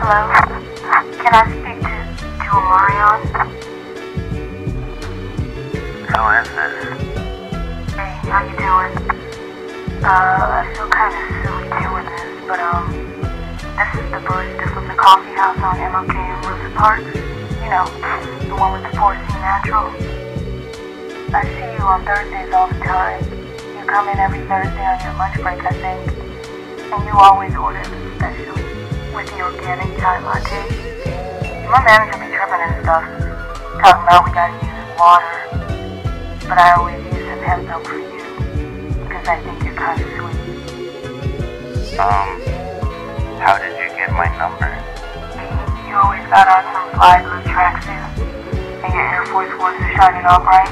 Hello? Can I speak to, to Omarion? Who is this? Hey, how you doing? Uh, I feel kind of silly doing this, but um, this is the barista from the coffee house on MLK in Rosa Park. You know, the one with the 4C Natural. I see you on Thursdays all the time. You come in every Thursday on your lunch break, I think. And you always order the special with the organic chai latte. My manager be tripping and stuff, talking about we gotta use water. But I always use some hemp milk for you, because I think you're kind of sweet. Um, how did you get my number? You always got on some fly blue tracksuit, and your Air Force Ones are shining all bright.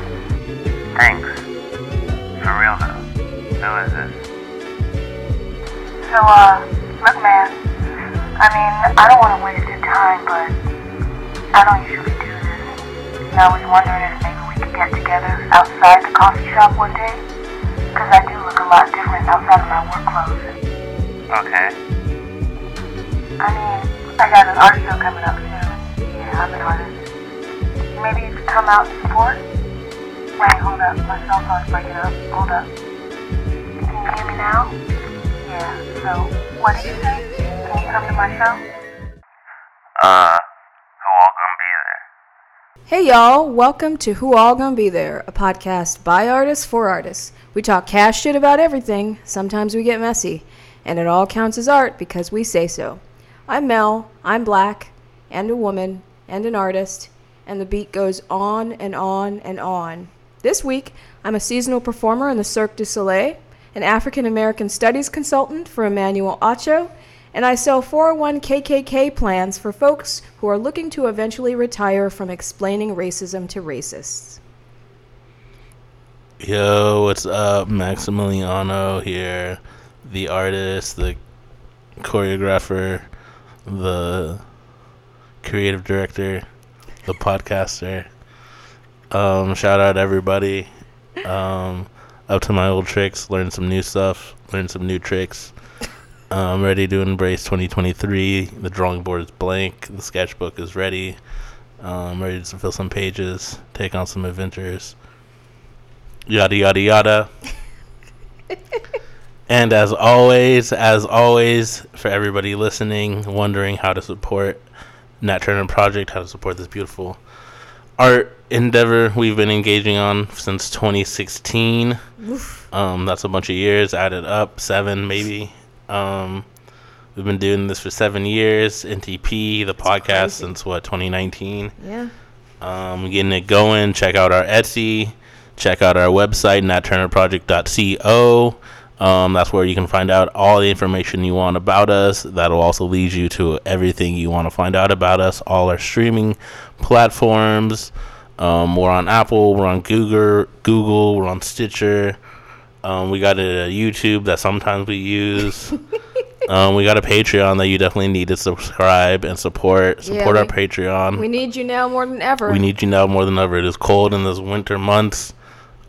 Thanks. For real though. Who is this? So, uh, look, man. I mean, I don't want to waste your time, but I don't usually do this. And I was wondering if maybe we could get together outside the coffee shop one day, because I do look a lot different outside of my work clothes. Okay. I mean, I got an art show coming up soon. Yeah, I'm an artist. Maybe you could come out and support? Wait, hold up. My cell phone's breaking up. Hold up. Can you hear me now? Yeah, so, what did you say? Uh, who all gonna be there? Hey y'all, welcome to Who All Gonna Be There, a podcast by artists for artists. We talk cash shit about everything, sometimes we get messy, and it all counts as art because we say so. I'm Mel, I'm black, and a woman, and an artist, and the beat goes on and on and on. This week, I'm a seasonal performer in the Cirque du Soleil, an African American studies consultant for Emmanuel Acho, and I sell 401 KKK plans for folks who are looking to eventually retire from explaining racism to racists. Yo, what's up? Maximiliano here, the artist, the choreographer, the creative director, the podcaster. Um, shout out everybody. Um, up to my old tricks, learn some new stuff, learn some new tricks. I'm ready to embrace 2023. The drawing board is blank. The sketchbook is ready. I'm ready to fill some pages, take on some adventures yada yada yada. and as always, as always, for everybody listening, wondering how to support Nat Turner Project, how to support this beautiful art endeavor we've been engaging on since 2016. Um, that's a bunch of years added up, seven maybe. Um, we've been doing this for seven years. NTP, the podcast, crazy. since what 2019 Yeah. um, getting it going. Check out our Etsy. Check out our website, natturnerproject.co. Um, that's where you can find out all the information you want about us. That'll also lead you to everything you want to find out about us. All our streaming platforms. Um, we're on Apple. We're on Google. Google. We're on Stitcher. Um, we got a YouTube that sometimes we use. um, we got a Patreon that you definitely need to subscribe and support. Support our we- Patreon. We need you now more than ever. We need you now more than ever. It is cold in this winter months.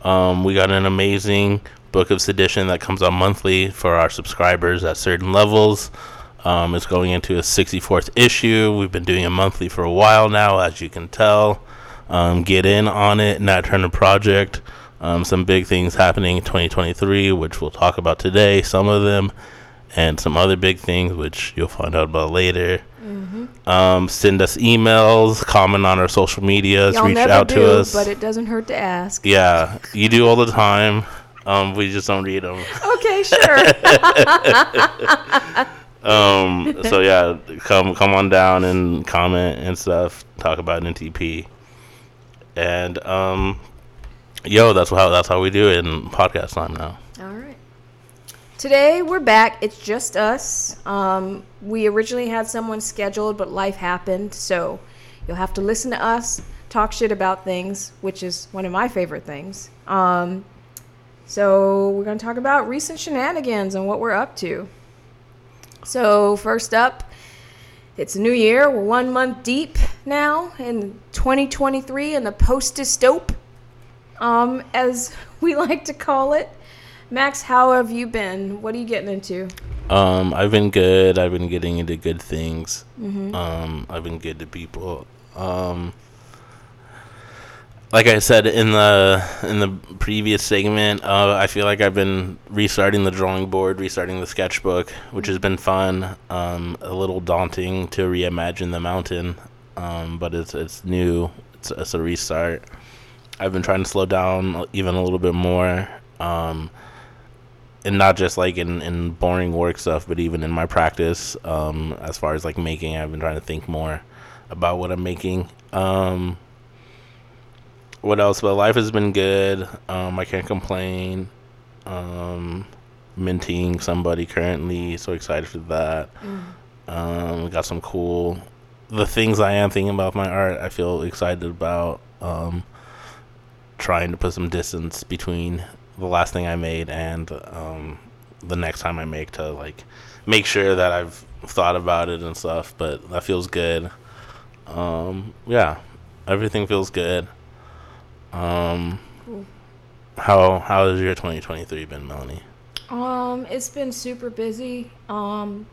Um, we got an amazing book of sedition that comes out monthly for our subscribers at certain levels. Um, it's going into a 64th issue. We've been doing it monthly for a while now, as you can tell. Um, get in on it, Nat Turner Project. Um, some big things happening in 2023, which we'll talk about today, some of them, and some other big things, which you'll find out about later. Um, send us emails, comment on our social medias, Y'all reach out do, to us. but it doesn't hurt to ask. yeah, you do all the time. Um, we just don't read them. Okay, sure. Um, so yeah, come come on down and comment and stuff. Talk about NTP, and um, yo, that's how that's how we do it in podcast time now. All right. Today we're back. It's just us. Um, we originally had someone scheduled, but life happened, so you'll have to listen to us talk shit about things, which is one of my favorite things. Um, so we're gonna talk about recent shenanigans and what we're up to. So first up, it's a new year. We're one month deep now in 2023 in the post-dystope, um, as we like to call it. Max, how have you been? What are you getting into? Um, I've been good. I've been getting into good things. Mm-hmm. Um, I've been good to people. Um, like I said in the in the previous segment, uh, I feel like I've been restarting the drawing board, restarting the sketchbook, which has been fun. Um, a little daunting to reimagine the mountain, um, but it's it's new. It's, it's a restart. I've been trying to slow down even a little bit more. Um, and not just like in, in boring work stuff, but even in my practice, um, as far as like making, I've been trying to think more about what I'm making. Um, what else? But life has been good. Um, I can't complain. Um, minting somebody currently, so excited for that. Um, got some cool. The things I am thinking about with my art, I feel excited about. Um, trying to put some distance between the last thing I made and um, the next time I make to like make sure that I've thought about it and stuff. But that feels good. Um, yeah, everything feels good. Um, Cool. how how has your 2023 been, Melanie? Um, it's been super busy. Um,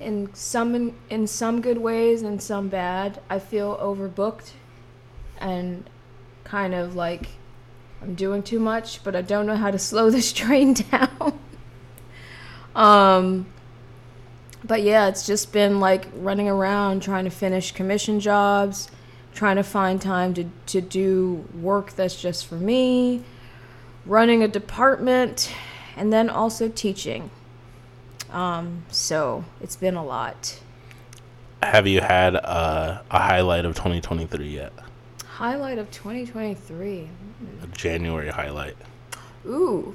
in some in, in some good ways and some bad. I feel overbooked, and kind of like I'm doing too much, but I don't know how to slow this train down. um, but yeah, it's just been like running around trying to finish commission jobs, trying to find time to to do work that's just for me, running a department, and then also teaching. Um, so it's been a lot. Have you had a, a highlight of 2023 yet? Highlight of 2023. A January highlight. Ooh,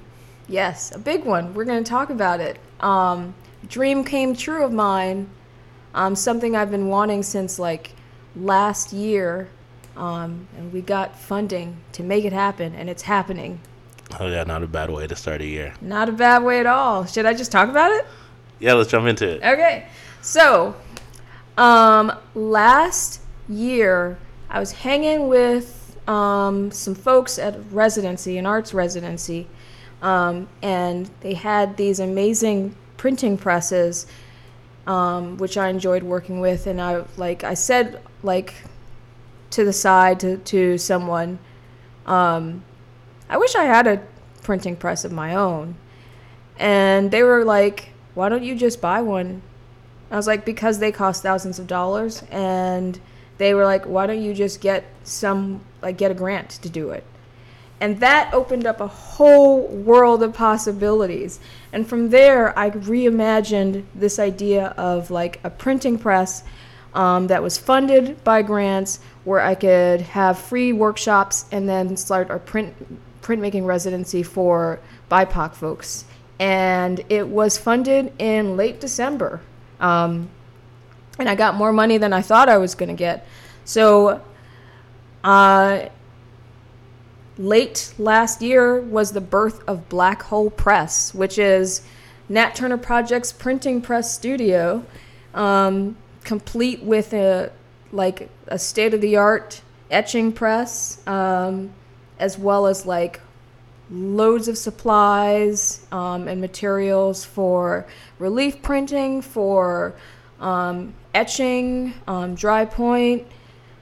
yes, a big one. We're going to talk about it. Um, dream came true of mine. Um, something I've been wanting since like last year. Um, and we got funding to make it happen, and it's happening. Oh yeah, not a bad way to start a year. Not a bad way at all. Should I just talk about it? Yeah, let's jump into it. Okay. So, um, last year I was hanging with um, some folks at residency, an arts residency, um, and they had these amazing printing presses, um, which I enjoyed working with. And I like I said like to the side to to someone, um, I wish I had a printing press of my own. And they were like, why don't you just buy one? I was like, because they cost thousands of dollars. And they were like, why don't you just get some, like, get a grant to do it? And that opened up a whole world of possibilities. And from there, I reimagined this idea of like a printing press um, that was funded by grants where I could have free workshops and then start a print printmaking residency for BIPOC folks. And it was funded in late December. Um, and I got more money than I thought I was going to get. So, uh, late last year was the birth of Black Whole Press, which is Nat Turner Project's printing press studio, um, complete with a like a state of the art etching press, um, as well as like loads of supplies um, and materials for relief printing, for um, etching, um, dry point.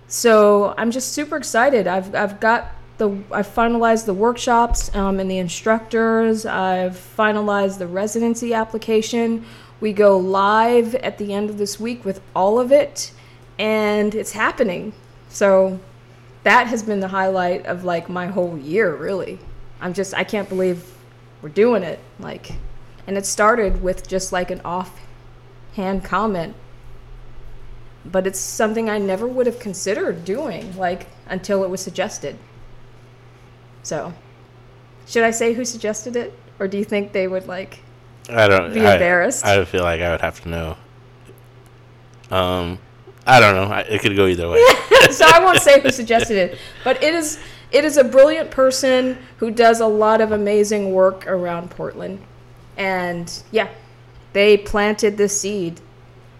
So I'm just super excited. I've, I've got the I've finalized the workshops um, and the instructors. I've finalized the residency application. We go live at the end of this week with all of it, and it's happening. So that has been the highlight of like my whole year, really. I'm just I can't believe we're doing it. Like, and it started with just like an offhand comment but it's something I never would have considered doing, like until it was suggested. So, should I say who suggested it, or do you think they would like? I don't Be I- embarrassed? I, feel like I would have to know. Um, I don't know. I, it could go either way. so I won't say who suggested it, but it is it is a brilliant person who does a lot of amazing work around Portland, and yeah, they planted the seed,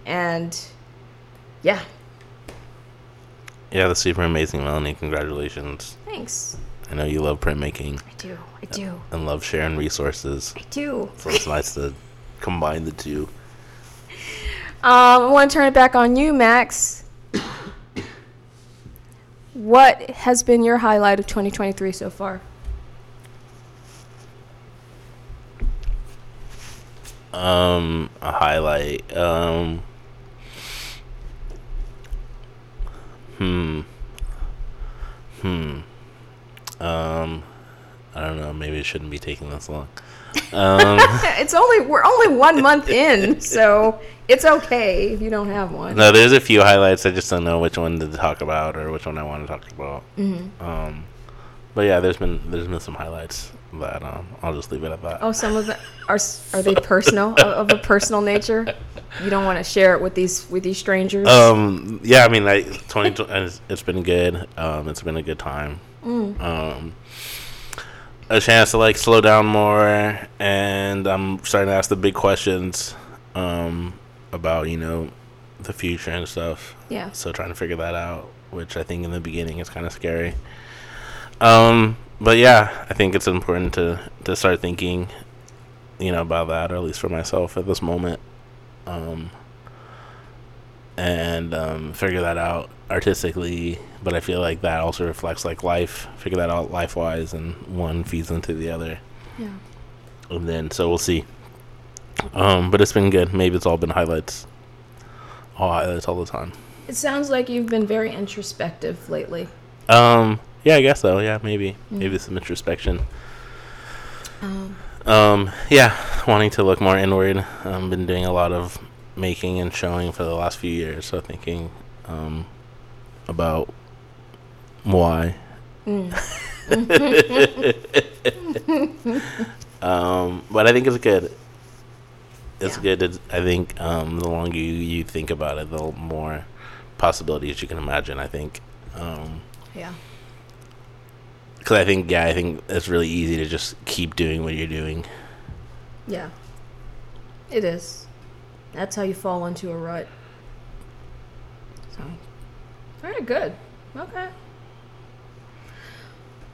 and yeah, yeah, that's super amazing, Melanie. Congratulations. thanks. I know you love printmaking I do, I do, and love sharing resources. I do. So it's nice to combine the two. Um, I want to turn it back on you, Max. What has been your highlight of 2023 so far? Um, a highlight. Um, hmm. Hmm. Um, I don't know. Maybe it shouldn't be taking this long. Um, It's only we're only one month in, so it's okay if you don't have one. no, there's a few highlights. I just don't know which one to talk about or which one I want to talk about. Um, but yeah, there's been there's been some highlights that um, I'll just leave it at that. Oh, some of them are are they personal of of a personal nature? You don't want to share it with these with these strangers. Um, yeah, I mean, like 2020, it's, it's been good. Um, it's been a good time. Um, a chance to like slow down more, and I'm starting to ask the big questions um, about you know the future and stuff. yeah. So trying to figure that out, which I think in the beginning is kind of scary. Um, but yeah, I think it's important to to start thinking, you know, about that, or at least for myself at this moment, um, and um, figure that out artistically. But I feel like that also reflects like life. Figure that out life wise, and one feeds into the other, Yeah. and then so we'll see. Um, but it's been good. Maybe it's all been highlights. All highlights all the time. It sounds like you've been very introspective lately. Um. Yeah, I guess so. Yeah, maybe. Maybe some introspection. Um. Yeah, wanting to look more inward. I've um. Been doing a lot of making and showing for the last few years. So thinking, um, about why. um. But I think it's good. It's Yeah. good. It's, I think um, the longer you, you think about it, the more possibilities you can imagine. I think. Um, Yeah. Because I think, yeah, I think it's really easy to just keep doing what you're doing. Yeah. It is. That's how you fall into a rut. So, very good. Okay.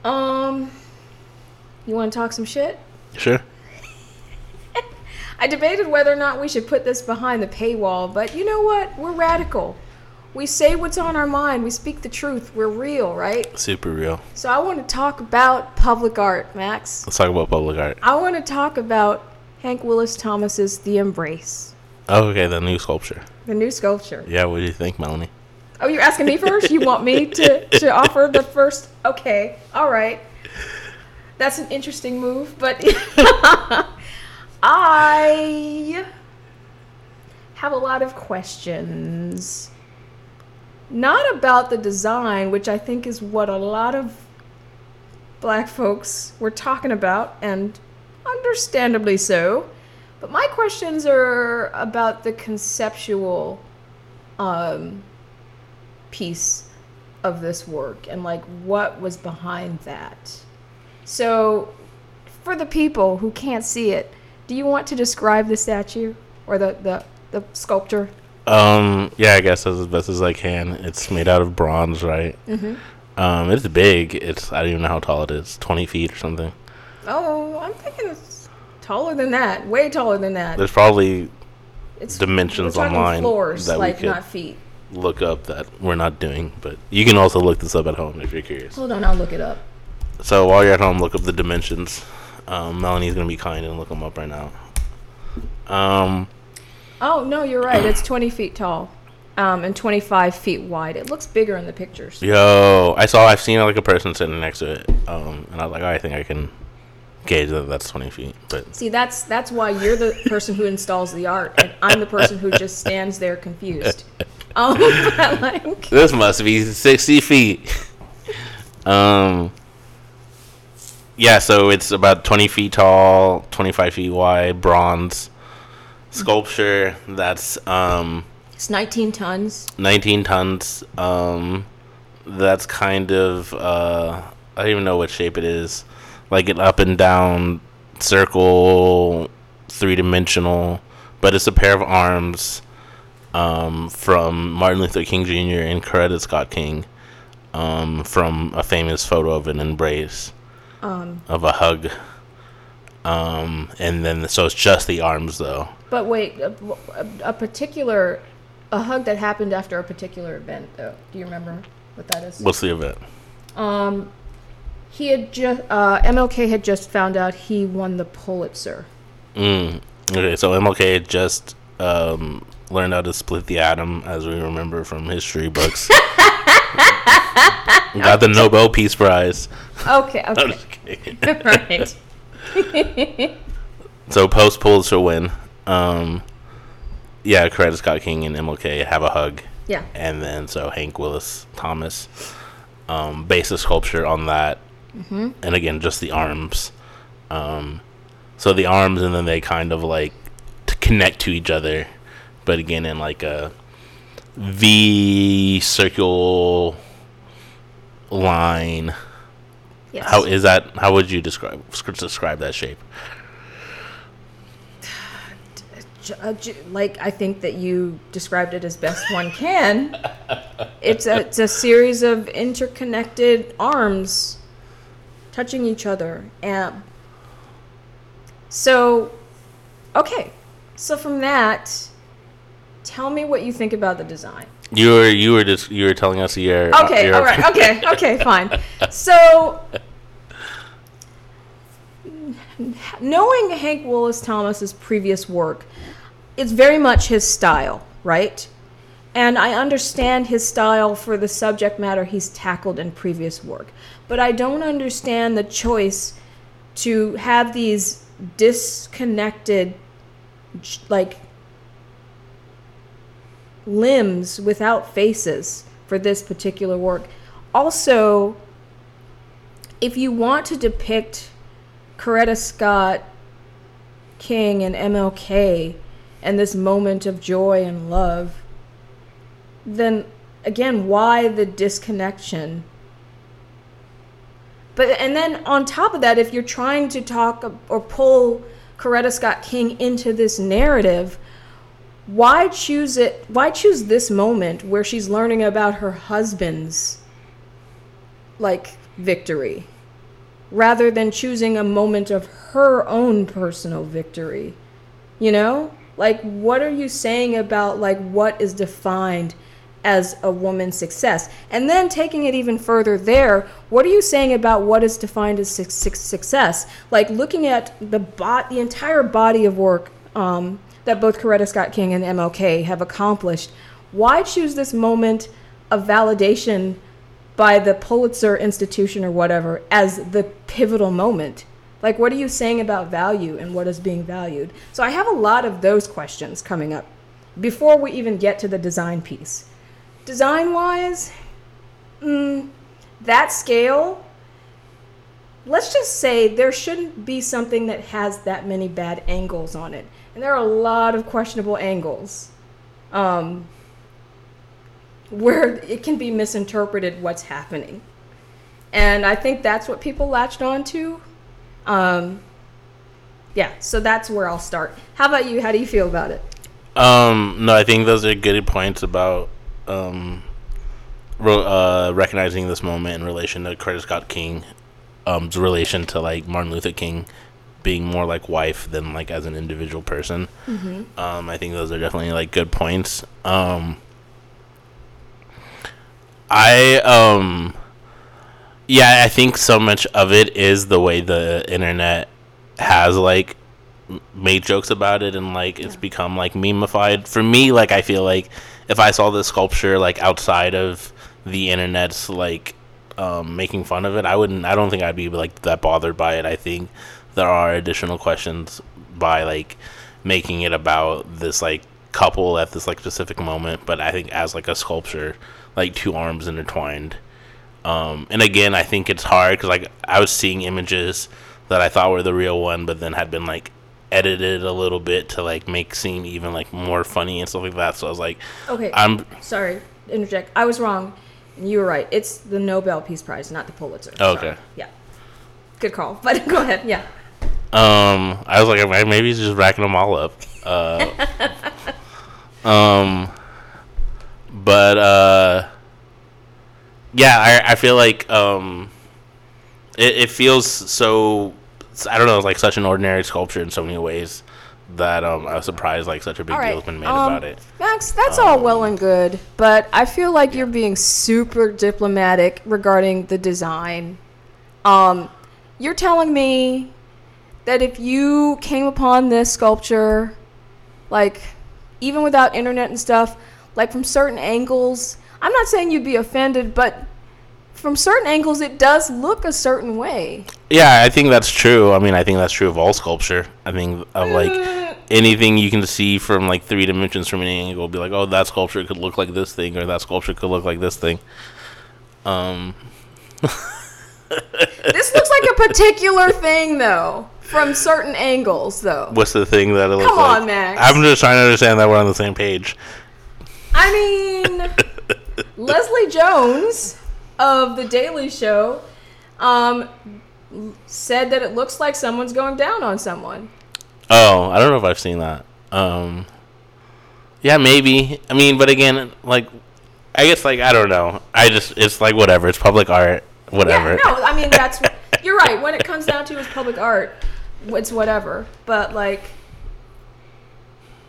Um, you want to talk some shit? Sure. I debated whether or not we should put this behind the paywall, but you know what? We're radical. We say what's on our mind. We speak the truth. We're real, right? Super real. So I want to talk about public art, Max. Let's talk about public art. I want to talk about Hank Willis Thomas's The Embrace, Oh, okay, the new sculpture. the new sculpture. Yeah, what do you think, Melanie? Oh, you're asking me first? You want me to, to offer the first? Okay, all right. That's an interesting move, but I have a lot of questions. Not about the design, which I think is what a lot of black folks were talking about, and understandably so. But my questions are about the conceptual um, piece of this work and like what was behind that. So, for the people who can't see it, do you want to describe the statue or the the, the sculpture? Um, yeah, I guess as best as I can. It's made out of bronze, right? Mm-hmm. Um, it's big. It's I don't even know how tall it is. Twenty feet or something. Oh, I'm thinking it's taller than that. Way taller than that. There's probably It's dimensions online floors, that we like could- not feet. look up that we're not doing, but you can also look this up at home if you're curious. Hold on, I'll look it up. So while you're at home, look up the dimensions. Um, Melanie's gonna be kind and look them up right now. Um, Oh no, you're right. It's 20 feet tall, um, and 25 feet wide. It looks bigger in the pictures. yo, I saw, I've seen like a person sitting next to it, um, and I was like, oh, I think I can gauge that that's 20 feet. But See, that's that's why you're the person who installs the art, and I'm the person who just stands there confused. Um, like, this must be 60 feet. um, yeah, so it's about 20 feet tall, 25 feet wide, bronze sculpture that's um it's 19 tons. 19 tons. Um, that's kind of uh, I don't even know what shape it is, like an up and down circle, three dimensional, but it's a pair of arms um, from Martin Luther King Jr. and Coretta Scott King um, from a famous photo of an embrace Um, of a hug. Um, and then so it's just the arms though. But wait, a, a, particular, a hug that happened after a particular event, though. Do you remember what that is? What's the event? Um, he had just uh, MLK had just found out he won the Pulitzer. Mm. Okay, so MLK had just um, learned how to split the atom, as we remember from history books. Got the Nobel Peace Prize. Okay, okay, right. So post Pulitzer win, um, yeah, Coretta Scott King and MLK have a hug, Yeah. and then so Hank Willis Thomas um, based a sculpture on that, mm-hmm. and again just the arms. Um, so the arms, and then they kind of like to connect to each other, but again in like a V circle line. Yes. How is that? How would you describe describe that shape? Uh, like I think that you described it as best one can. it's a it's a series of interconnected arms touching each other, and so okay. So from that, tell me what you think about the design. You were you were just you were telling us your uh, Okay, your- all right, okay, okay, fine. So, knowing Hank Willis Thomas's previous work, it's very much his style, right? And I understand his style for the subject matter he's tackled in previous work, but I don't understand the choice to have these disconnected, like limbs without faces for this particular work. Also, if you want to depict Coretta Scott King and MLK and this moment of joy and love, then again, why the disconnection? But and then on top of that, if you're trying to talk or pull Coretta Scott King into this narrative, why choose it why choose this moment where she's learning about her husband's like victory rather than choosing a moment of her own personal victory? You know? Like what are you saying about like what is defined as a woman's success? And then taking it even further there what are you saying about what is defined as suc- suc- success? Like looking at the bot the entire body of work um, that both Coretta Scott King and MLK have accomplished. Why choose this moment of validation by the Pulitzer Institution or whatever as the pivotal moment? Like what are you saying about value and what is being valued? So i have a lot of those questions coming up before we even get to the design piece. Design wise mm, that scale let's just say there shouldn't be something that has that many bad angles on it and there are a lot of questionable angles um, where it can be misinterpreted what's happening and i think that's what people latched on to um, yeah, so that's where I'll start. How about you? How do you feel about it? Um, no, I think those are good points about um, ro- uh, recognizing this moment in relation to Coretta Scott King, um's relation to like Martin Luther King being more like wife than like as an individual person. Um, I think those are definitely like good points. Um, I um, yeah, I think so much of it is the way the internet has like made jokes about it and like it's become like memeified. For me, like I feel like if I saw this sculpture like outside of the internet's like um, making fun of it, I wouldn't. I don't think I'd be like that bothered by it. I think there are additional questions by like making it about this like couple at this like specific moment. But I think as like a sculpture, like two arms intertwined. Um, and again, I think it's hard because like I was seeing images that I thought were the real one, but then had been like edited a little bit to like make seem even like more funny and stuff like that. So I was like, Okay, I'm sorry, interject. I was wrong, and you were right. It's the Nobel Peace Prize, not the Pulitzer. Oh, Sorry. okay. Yeah. Good call. But go ahead. Yeah. Um, I was like, maybe he's just racking them all up. Uh, um, but uh, yeah, I I feel like um, it, it feels so I don't know, it's like such an ordinary sculpture in so many ways that um, I was surprised like such a big All deal has been made um, about it. Max, that's all well and good, but I feel like you're being super diplomatic regarding the design. Um, you're telling me that if you came upon this sculpture, like even without internet and stuff, like from certain angles, I'm not saying you'd be offended, but from certain angles, it does look a certain way. Yeah, I think that's true. I mean, I think that's true of all sculpture. I think of like Mm. anything you can see from like three dimensions from any angle, be like, oh, that sculpture could look like this thing, or that sculpture could look like this thing. Um, This looks like a particular thing, though, from certain angles, though. what's the thing that it looks Come like? on, Max. I'm just trying to understand that we're on the same page. I mean, Leslie Jones of The Daily Show um, said that it looks like someone's going down on someone. Oh, I don't know if I've seen that. Um, yeah, maybe. I mean, but again, like, I guess like I don't know. I just it's like whatever. It's public art. Whatever. Yeah, no, I mean that's you're right. When it comes down to is public art, it's whatever. But like,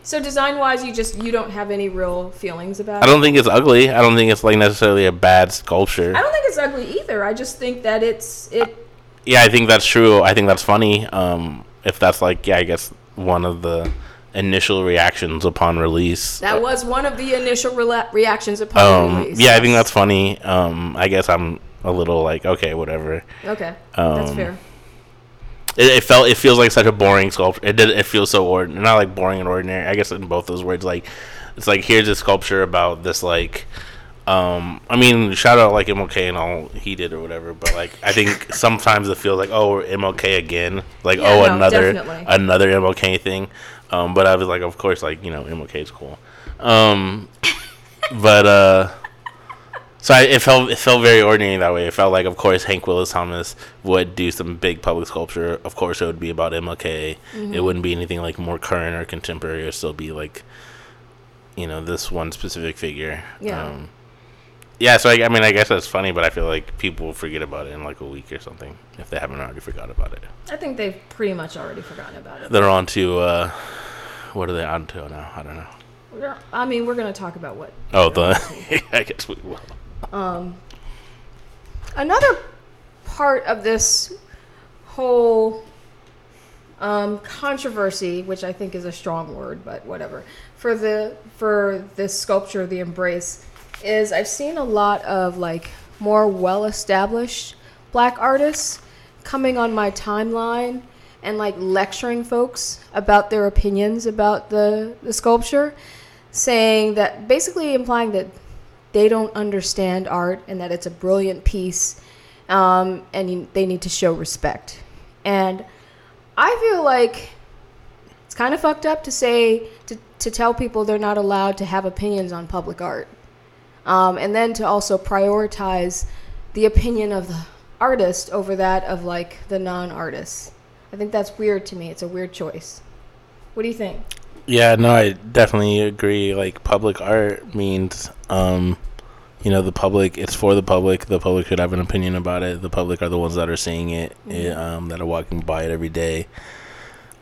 so design wise, you just you don't have any real feelings about it. I don't think it's ugly. I don't think it's like necessarily a bad sculpture. I don't think it's ugly either. I just think that it's it. Yeah, I think that's true. I think that's funny. Um, if that's like, yeah, I guess one of the initial reactions upon release. That was one of the initial rela- reactions upon um, release. yeah, I think that's funny. Um, I guess I'm a little like, okay, whatever. okay. that's um, fair. It, it felt, it feels like such a boring sculpture. It did, it feels so ordinary, not like boring and ordinary. I guess in both those words, like it's like here's a sculpture about this like. Um, I mean, shout out like MLK and all he did or whatever, but like I think sometimes it feels like oh MLK again, like Yeah, oh no, another definitely. another MLK thing. Um, but I was like, of course, like you know MLK is cool. Um, but uh, so I, it felt it felt very ordinary that way. It felt like, of course, Hank Willis Thomas would do some big public sculpture. Of course, it would be about MLK. It wouldn't be anything like more current or contemporary. It would still be like, you know, this one specific figure. Yeah. Um, yeah. So I, I mean, I guess that's funny, but I feel like people will forget about it in like a week or something if they haven't already forgot about it. I think they've pretty much already forgotten about it. They're on to uh, what are they on to now? I don't know. We're- I mean, we're going to talk about what. Oh, the I guess we will. Um, another part of this whole um, controversy, which I think is a strong word, but whatever, for the for this sculpture, the embrace, is I've seen a lot of like more well-established black artists coming on my timeline and like lecturing folks about their opinions about the the sculpture, saying that basically implying that they don't understand art and that it's a brilliant piece um, and you, they need to show respect. And I feel like it's kind of fucked up to say, to, to tell people they're not allowed to have opinions on public art. Um, and then to also prioritize the opinion of the artist over that of like the non artist. I think that's weird to me. It's a weird choice. What do you think? Yeah, no, I definitely agree. Like public art means, um, you know, the public. It's for the public. The public should have an opinion about it. The public are the ones that are seeing it, eh, um, that are walking by it every day.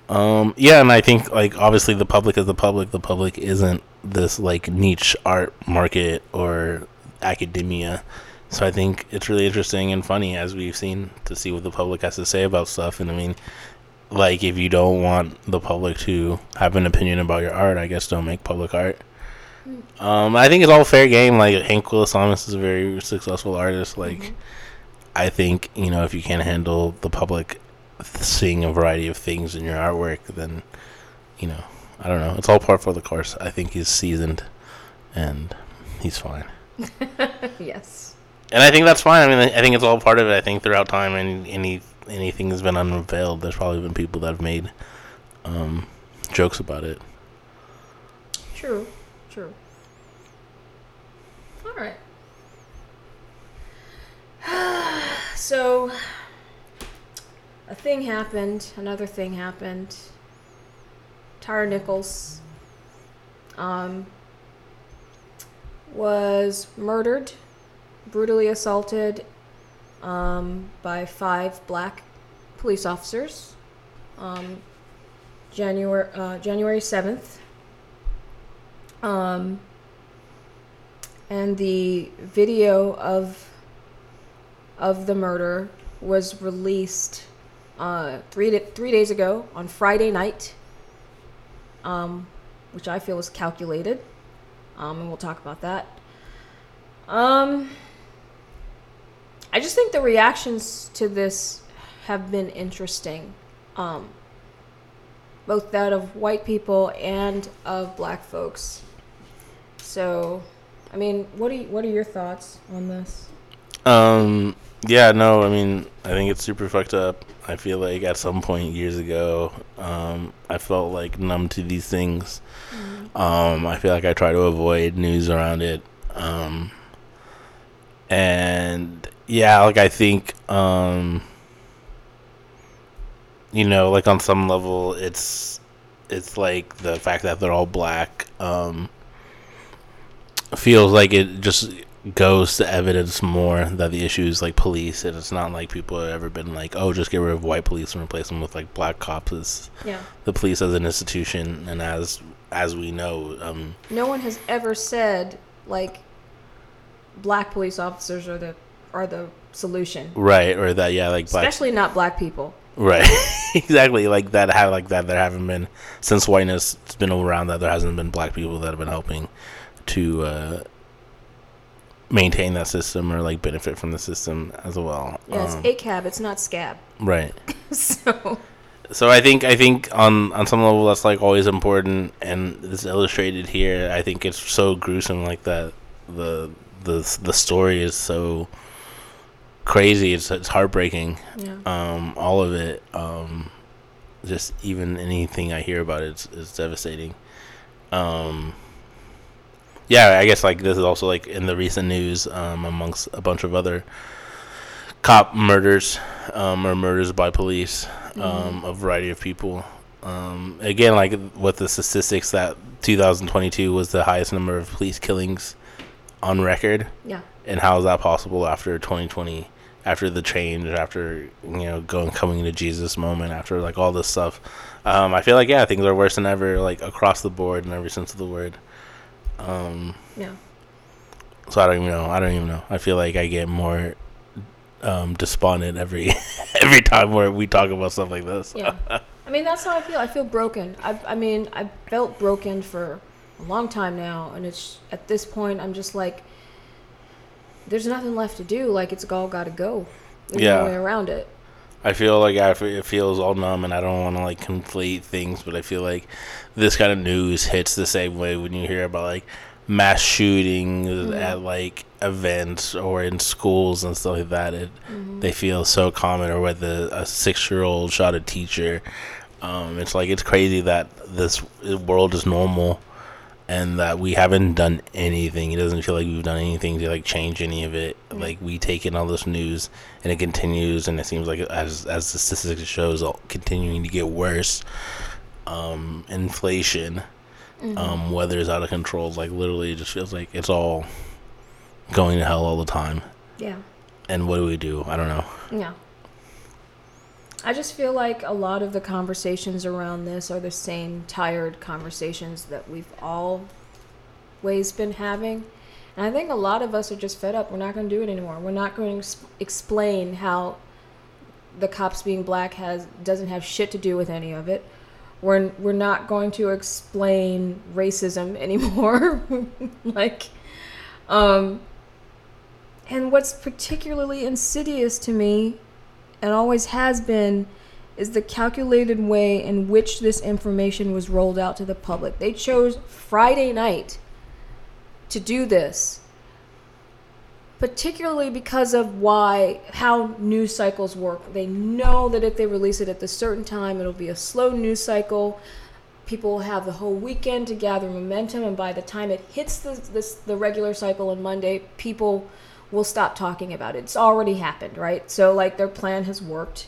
Um, yeah, and I think like obviously the public is the public. The public isn't this like niche art market or academia. So I think it's really interesting and funny as we've seen to see what the public has to say about stuff. And I mean, like if you don't want the public to have an opinion about your art, I guess don't make public art. Um, I think it's all fair game. Like Hank Willis Thomas is a very successful artist. Like I think you know if you can't handle the public seeing a variety of things in your artwork, then you know I don't know. It's all part for the course. I think he's seasoned, and he's fine. yes. And I think that's fine. I mean, I think it's all part of it. I think throughout time, and any anything has been unveiled, there's probably been people that have made um, jokes about it. True. True. All right. so, a thing happened. Another thing happened. Tyre Nichols um, was murdered, brutally assaulted um, by five black police officers. Um, January uh, January seventh. Um, and the video of of the murder was released uh, three three days ago on Friday night, um, which I feel was calculated, um, and we'll talk about that. Um, I just think the reactions to this have been interesting, um, both that of white people and of black folks. So, I mean, what are you, what are your thoughts on this? Um. Yeah. No. I mean, I think it's super fucked up. I feel like at some point years ago, um, I felt like numb to these things. Um, I feel like I try to avoid news around it. Um, and yeah, like I think, um, you know, like on some level, it's it's like the fact that they're all black. Um, feels like it just goes to evidence more that the issue is like police and it's not like people have ever been like oh just get rid of white police and replace them with like black cops it's Yeah. the police as an institution and as as we know um No one has ever said like black police officers are the are the solution. right or that yeah like black Especially not black people. right exactly like that have like that there haven't been since whiteness has been around that there hasn't been black people that have been helping to uh maintain that system or like benefit from the system as well Yeah, it's Um, ACAB, it's not scab. right so so I think I think on on some level that's like always important, and it's illustrated here. I think it's so gruesome, like that. The the the story is so crazy. It's it's heartbreaking. yeah. Um, all of it. Um, just even anything I hear about it is, is devastating. Um, yeah, I guess like this is also like in the recent news um, amongst a bunch of other cop murders um, or murders by police um, a variety of people. Um, again, like with the statistics that 2022 was the highest number of police killings on record, Yeah. and how is that possible after 2020? After the change, after you know going coming to Jesus moment, after like all this stuff, um, I feel like yeah, things are worse than ever, like across the board in every sense of the word. Um, Yeah. so I don't even know. I don't even know. I feel like I get more um, despondent every every time where we talk about stuff like this. Yeah. I mean, that's how I feel. I feel broken. I, I mean, I felt broken for a long time now, and it's at this point, I'm just like, there's nothing left to do. Like, it's all got to go. There's Yeah. no way around it. I feel like I, it feels all numb, and I don't want to like conflate things, but I feel like this kind of news hits the same way when you hear about like mass shootings at like events or in schools and stuff like that. It they feel so common, or whether a six year old shot a teacher. Um, it's like it's crazy that this world is normal and that we haven't done anything. It doesn't feel like we've done anything to like change any of it. Like we take in all this news and it continues, and it seems like as as the statistics shows, all continuing to get worse. Um, inflation, um, weather is out of control. Like literally, it just feels like it's all going to hell all the time. Yeah. And what do we do? I don't know. Yeah. I just feel like a lot of the conversations around this are the same tired conversations that we've always been having. And I think a lot of us are just fed up. We're not going to do it anymore. We're not going to ex- explain how the cops being black has doesn't have shit to do with any of it. We're we're not going to explain racism anymore. like um and what's particularly insidious to me and always has been is the calculated way in which this information was rolled out to the public. They chose Friday night to do this, particularly because of why how news cycles work. They know that if they release it at the certain time, it'll be a slow news cycle. People will have the whole weekend to gather momentum, and by the time it hits the this, the regular cycle on Monday, people will stop talking about it. It's already happened, right? So like their plan has worked.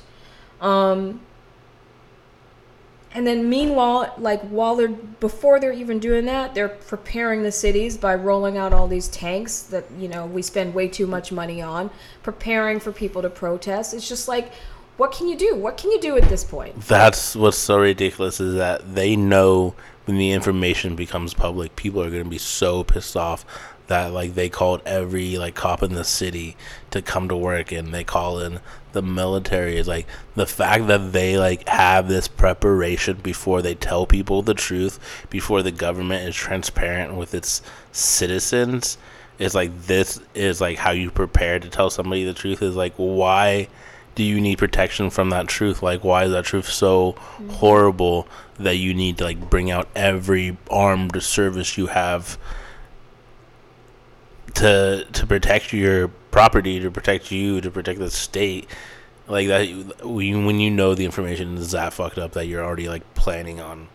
Um and then meanwhile, like while they're before they're even doing that, they're preparing the cities by rolling out all these tanks that, you know, we spend way too much money on, preparing for people to protest. It's just like what can you do? What can you do at this point? That's what's so ridiculous is that they know when the information becomes public, people are gonna be so pissed off that like they called every like cop in the city to come to work and they call in the military. Is like the fact that they like have this preparation before they tell people the truth before the government is transparent with its citizens is like this is like how you prepare to tell somebody the truth is like why do you need protection from that truth? Like why is that truth so horrible that you need to like bring out every armed service you have to to protect your property, to protect you, to protect the state. Like that, when when you know the information is that fucked up that you're already like planning on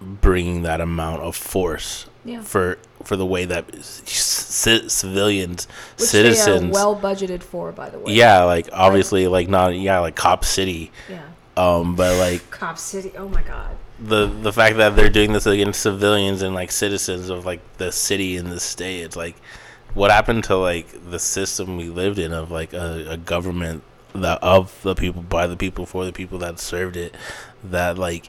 bringing that amount of force Yeah. for for the way that c- civilians, Which citizens, well budgeted for, by the way. yeah, like obviously, like not yeah, like Cop City, Yeah. um, but like Cop City. Oh my God. the the fact that they're doing this against civilians and like citizens of like the city and the state it's like what happened to like the system we lived in of like a, a government that of the people by the people for the people that served it that like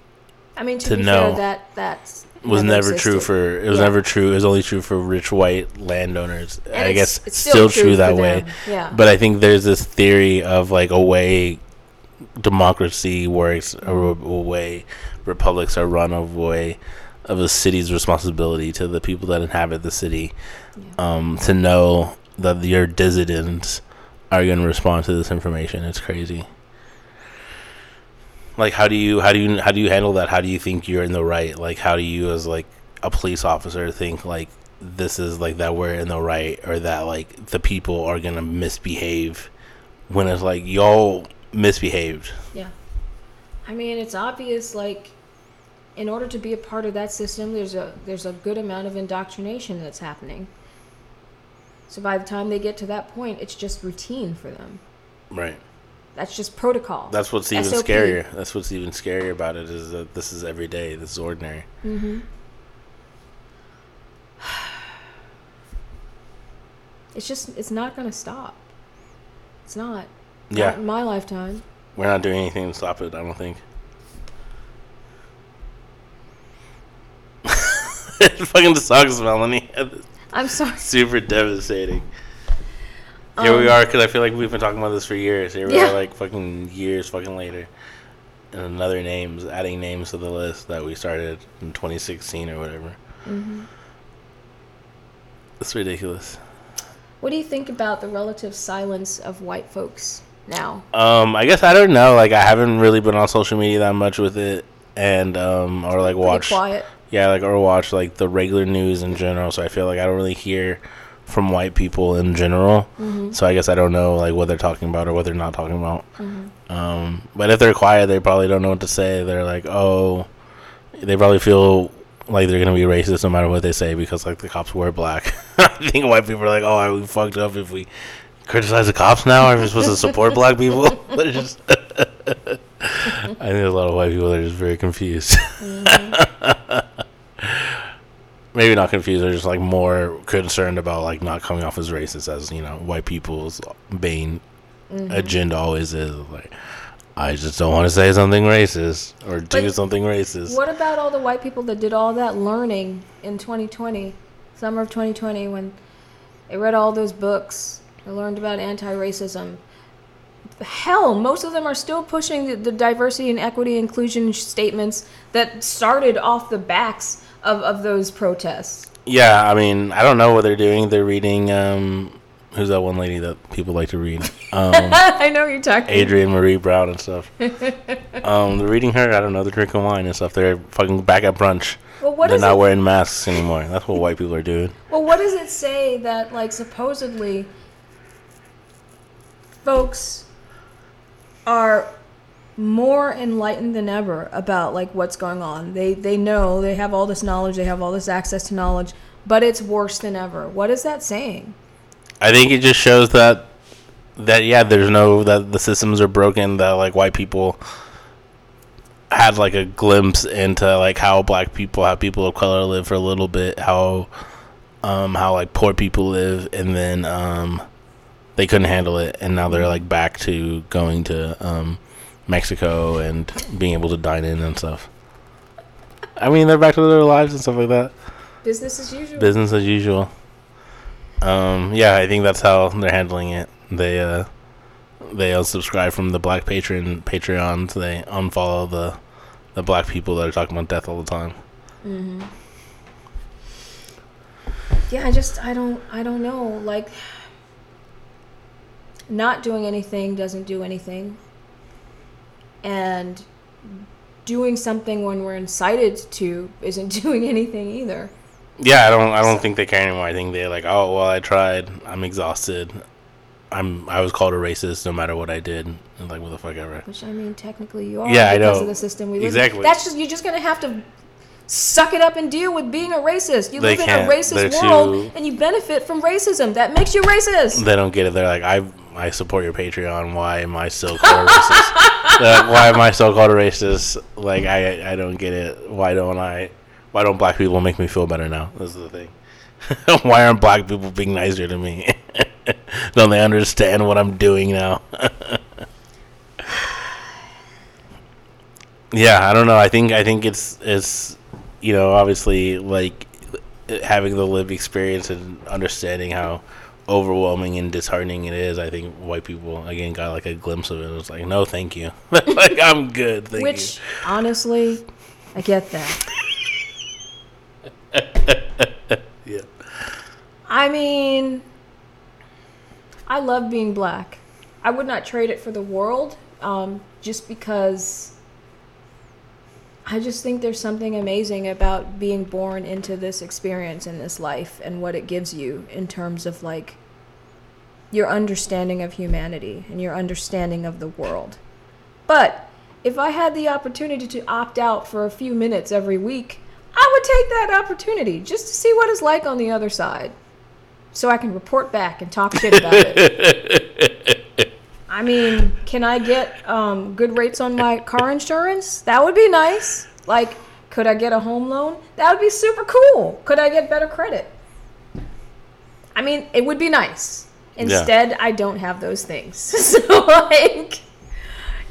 I mean, to, To know fair, that that's was never true for it was Yeah. never true it was only true for rich white landowners And i it's- guess it's still still, true true, that way them, yeah. but i think there's this theory of like a way democracy works or a, a way republics are run of way of a city's responsibility to the people that inhabit the city um, to know that your dissidents are going to respond to this information. It's crazy. Like how do you how do you how do you handle that? How do you think you're in the right? Like how do you as like a police officer think like this is like that we're in the right or that like the people are gonna misbehave when it's like y'all misbehaved? Yeah. I mean, it's obvious. Like, in order to be a part of that system, there's a there's a good amount of indoctrination that's happening. So by the time they get to that point, it's just routine for them. right That's just protocol. that's what's even SOP. scarier that's what's even scarier about it is that this is every day this is ordinary Mm-hmm. It's just it's not gonna stop. It's not. Not yeah in my lifetime. we're not doing anything to stop it i don't think fucking sucks melanie I'm sorry. super devastating. Here we Um, are, because I feel like we've been talking about this for years. Here we Yeah. are, like fucking years fucking later. And another names, adding names to the list that we started in 2016 or whatever. Mm-hmm. It's ridiculous. What do you think about the relative silence of white folks now? Um, I guess I don't know. Like, I haven't really been on social media that much with it, and um, or like watch, quiet. yeah, like or watch like the regular news in general. So I feel like I don't really hear from white people in general. Mm-hmm. So I guess I don't know like what they're talking about or what they're not talking about. Um, but if they're quiet, they probably don't know what to say. They're like, oh, they probably feel like they're gonna be racist no matter what they say because like the cops were black. I think white people are like, oh, are we fucked up if we criticize the cops now? Are we supposed to support black people? I think a lot of white people that are just very confused. Maybe not confused, they're just like more concerned about like not coming off as racist as you know white people's main mm-hmm. agenda always is. Like, I just don't want to say something racist or do But something racist. What about all the white people that did all that learning in 2020, summer of 2020, when they read all those books, they learned about anti-racism? Hell, most of them are still pushing the, the diversity and equity inclusion statements that started off the backs of, of those protests. Yeah, I mean, I don't know what they're doing. They're reading. Um, who's that one lady that people like to read? Um, I know you're talking. Adrienne Maree Brown and stuff. um, they're reading her. I don't know. They're drinking wine and stuff. They're fucking back at brunch. Well, what they're not it? wearing masks anymore. That's what white people are doing. Well, what does it say that, like, supposedly folks are more enlightened than ever about, like, what's going on? They, they know, they have all this knowledge, they have all this access to knowledge, but it's worse than ever. What is that saying? I think it just shows that that yeah, there's no that the systems are broken. That like white people had like a glimpse into like how black people, how people of color live for a little bit, how um how like poor people live, and then um they couldn't handle it, and now they're like back to going to um Mexico and being able to dine in and stuff. I mean, they're back to their lives and stuff like that. Business as usual. Business as usual. Um, yeah, I think that's how they're handling it. They uh, they unsubscribe from the black patron Patreons. So they unfollow the the black people that are talking about death all the time. hmm Yeah, I just I don't I don't know. Like not doing anything doesn't do anything. And doing something when we're incited to isn't doing anything either. Yeah, I don't I don't think they care anymore. I think they're like, oh well, I tried. I'm exhausted. I'm I was called a racist no matter what I did. And like, what the fuck ever. Which I mean, technically you are Yeah, I because know. of the system we live Exactly. in. That's just you're just gonna have to suck it up and deal with being a racist. You They live in a racist They're world too- and you benefit from racism. That makes you racist. They don't get it. They're like, I I support your Patreon. Why am I still called a racist? Like, why am I still called a racist? Like I I don't get it. Why don't I? Why don't black people make me feel better now? This is the thing. why aren't black people being nicer to me? don't they understand what I'm doing now? yeah, I don't know. I think I think it's it's you know obviously like having the lived experience and understanding how overwhelming and disheartening it is. I think white people again got like a glimpse of it. It was like, no, thank you. like I'm good, thank Which honestly, I get that. Yeah. I mean, I love being black. I would not trade it for the world, um, just because I just think there's something amazing about being born into this experience in this life and what it gives you in terms of like your understanding of humanity and your understanding of the world. But if I had the opportunity to opt out for a few minutes every week, I would take that opportunity just to see what it's like on the other side. So I can report back and talk shit about it. I mean, can I get um, good rates on my car insurance? That would be nice. Like, could I get a home loan? That would be super cool. Could I get better credit? I mean, it would be nice. Instead, I don't have those things. so, like,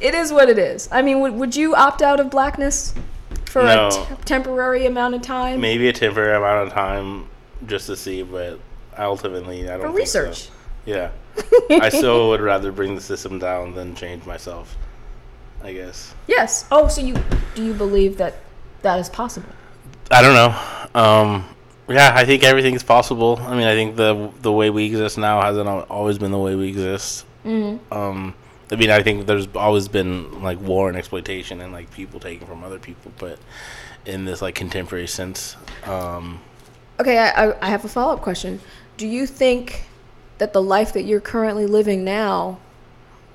it is what it is. I mean, would, would you opt out of blackness for No. a t- temporary amount of time? Maybe a temporary amount of time just to see, but ultimately, I don't For think so. research. Yeah. I still would rather bring the system down than change myself. I guess. Yes. Oh, so you do you believe that that is possible? I don't know. Um, yeah, I think everything's possible. I mean, I think the the way we exist now hasn't always been the way we exist. Mm-hmm. Um, I mean, I think there's always been like war and exploitation and like people taking from other people, but in this like contemporary sense, um, Okay, I, I, I have a follow up question. Do you think that the life that you're currently living now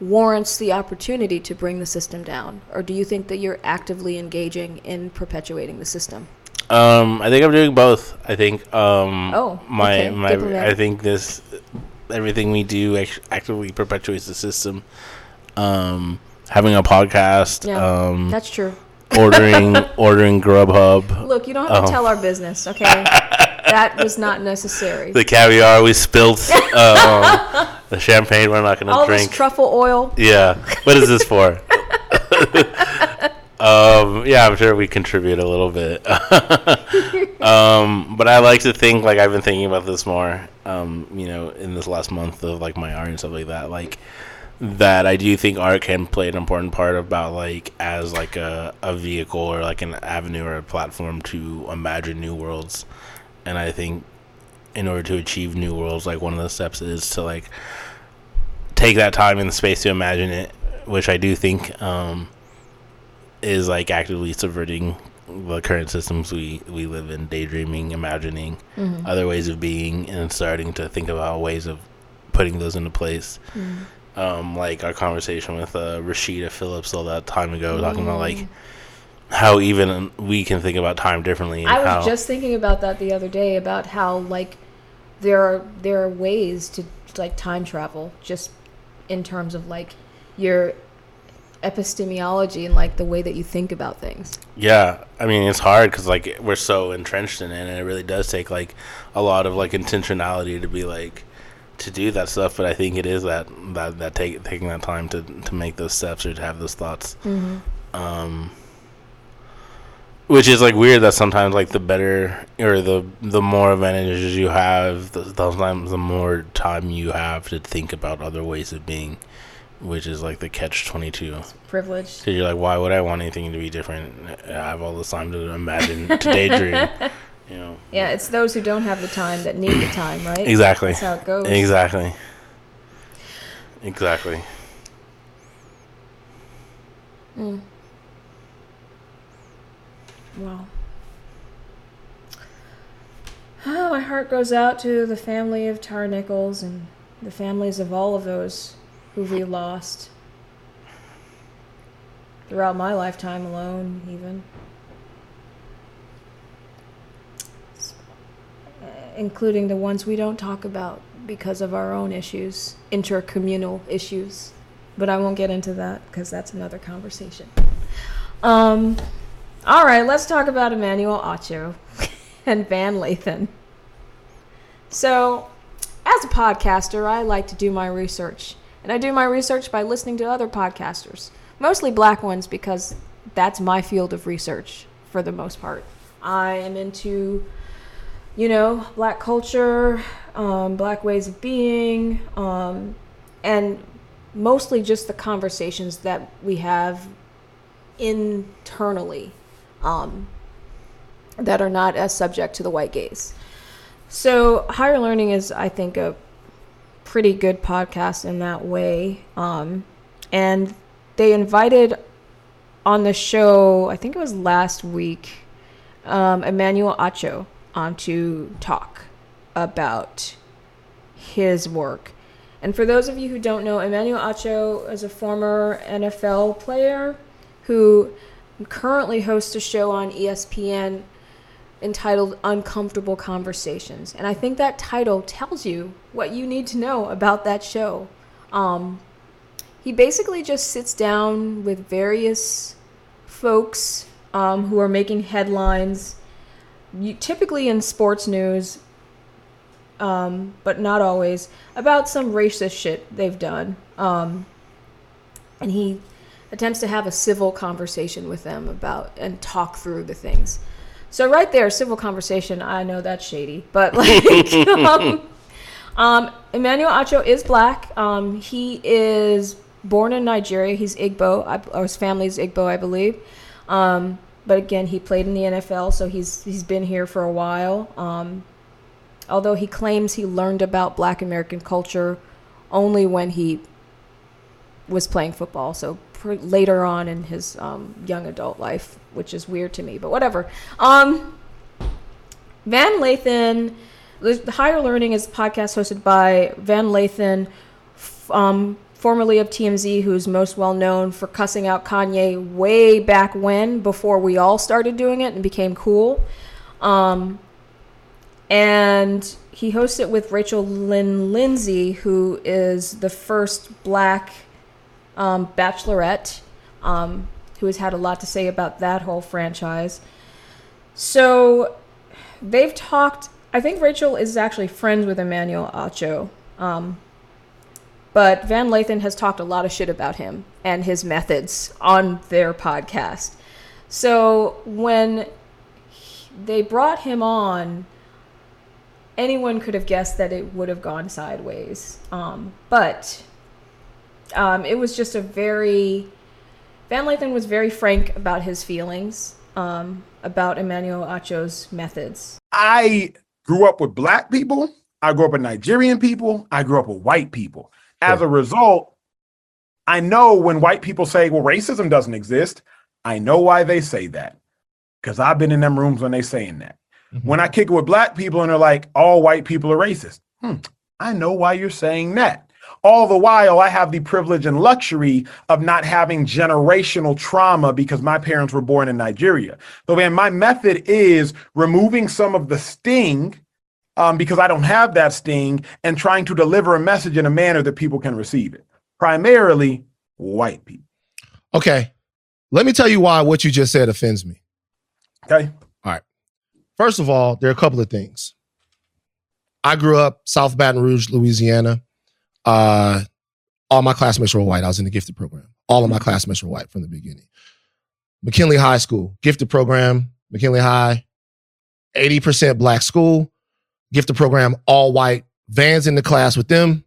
warrants the opportunity to bring the system down, or do you think that you're actively engaging in perpetuating the system? Um, I think I'm doing both. I think um, Oh, my okay. my I think this everything we do act- actively perpetuates the system. Um, having a podcast, Yeah, um, That's true. ordering ordering Grubhub, Look, you don't have to Oh. tell our business, okay? that was not necessary. the caviar we spilled, uh, um, the champagne we're not gonna All drink. this truffle oil. Yeah. What is this for? um, yeah, I'm sure we contribute a little bit. um, but I like to think like I've been thinking about this more. Um, you know, in this last month of like my art and stuff like that. Like that, I do think art can play an important part about like as like a a vehicle or like an avenue or a platform to imagine new worlds. And I think in order to achieve new worlds, like one of the steps is to like take that time and space to imagine it, which I do think um, is like actively subverting the current systems we, we live in, daydreaming, imagining other ways of being, and starting to think about ways of putting those into place. Um, like our conversation with uh, Rasheedah Phillips all that time ago, talking about like how even we can think about time differently. I was just thinking about that the other day about how like there are there are ways to like time travel just in terms of like your epistemology and like the way that you think about things. Yeah, I mean it's hard because like we're so entrenched in it, and it really does take like a lot of like intentionality to be like to do that stuff, but I think it is that that that take taking that time to to make those steps or to have those thoughts. Um, which is like weird that sometimes like the better or the the more advantages you have, the, sometimes the more time you have to think about other ways of being, which is like the catch twenty two. Privileged. Because you're like, why would I want anything to be different? I have all this time to imagine, to daydream. You know. Yeah, it's those who don't have the time that need the time, right? Exactly. That's how it goes. Exactly. Exactly. Mm. Wow. Oh, my heart goes out to the family of Tyre Nichols and the families of all of those who we lost throughout my lifetime alone, even. Including the ones we don't talk about because of our own issues, intercommunal issues. But I won't get into that because that's another conversation. Um, all right, let's talk about Emmanuel Acho and Van Lathan. So, as a podcaster, I like to do my research. And I do my research by listening to other podcasters, mostly black ones because that's my field of research for the most part. I am into, you know, black culture, um, black ways of being, um, and mostly just the conversations that we have internally um, that are not as subject to the white gaze. So, Higher Learning is, I think, a pretty good podcast in that way. Um, and they invited on the show, I think it was last week, um, Emmanuel Acho on to talk about his work. And for those of you who don't know, Emmanuel Acho is a former NFL player who currently hosts a show on ESPN entitled Uncomfortable Conversations. And I think that title tells you what you need to know about that show. Um, he basically just sits down with various folks um, who are making headlines, typically in sports news, um, but not always, about some racist shit they've done. Um, and he attempts to have a civil conversation with them about and talk through the things. So right there, civil conversation. I know that's shady, but like, um, um, Emmanuel Acho is black. Um, he is born in Nigeria. He's Igbo, I, or his family's Igbo, I believe. Um, but again, he played in the NFL, so he's he's been here for a while. Um, although he claims he learned about Black American culture only when he was playing football. So pr- later on in his um, young adult life, which is weird to me, but whatever. Um, Van Lathan, the Higher Learning is a podcast hosted by Van Lathan, f- um, formerly of TMZ, who's most well known for cussing out Kanye way back when, before we all started doing it and became cool. Um, and he hosts it with Rachel Lynn Lindsay, who is the first black um, bachelorette, um, who has had a lot to say about that whole franchise. So they've talked. I think Rachel is actually friends with Emmanuel Acho. Um, but Van Lathan has talked a lot of shit about him and his methods on their podcast. So when he- they brought him on, anyone could have guessed that it would have gone sideways. Um, but um, it was just a very Van Lathan was very frank about his feelings um, about Emmanuel Acho's methods. I grew up with black people. I grew up with Nigerian people. I grew up with white people. As a result, I know when white people say, well, racism doesn't exist, I know why they say that. Because I've been in them rooms when they saying that. When I kick it with black people and they're like, all white people are racist. Hmm, I know why you're saying that. All the while, I have the privilege and luxury of not having generational trauma because my parents were born in Nigeria. So, man, my method is removing some of the sting um, because I don't have that sting and trying to deliver a message in a manner that people can receive it. Primarily white people. Okay. Let me tell you why what you just said offends me. Okay. All right. First of all, there are a couple of things. I grew up South Baton Rouge, Louisiana. Uh, all my classmates were white. I was in the gifted program. All of my classmates were white from the beginning. McKinley High School, gifted program, McKinley High, 80% black school, gifted program, all white, Van's in the class with them,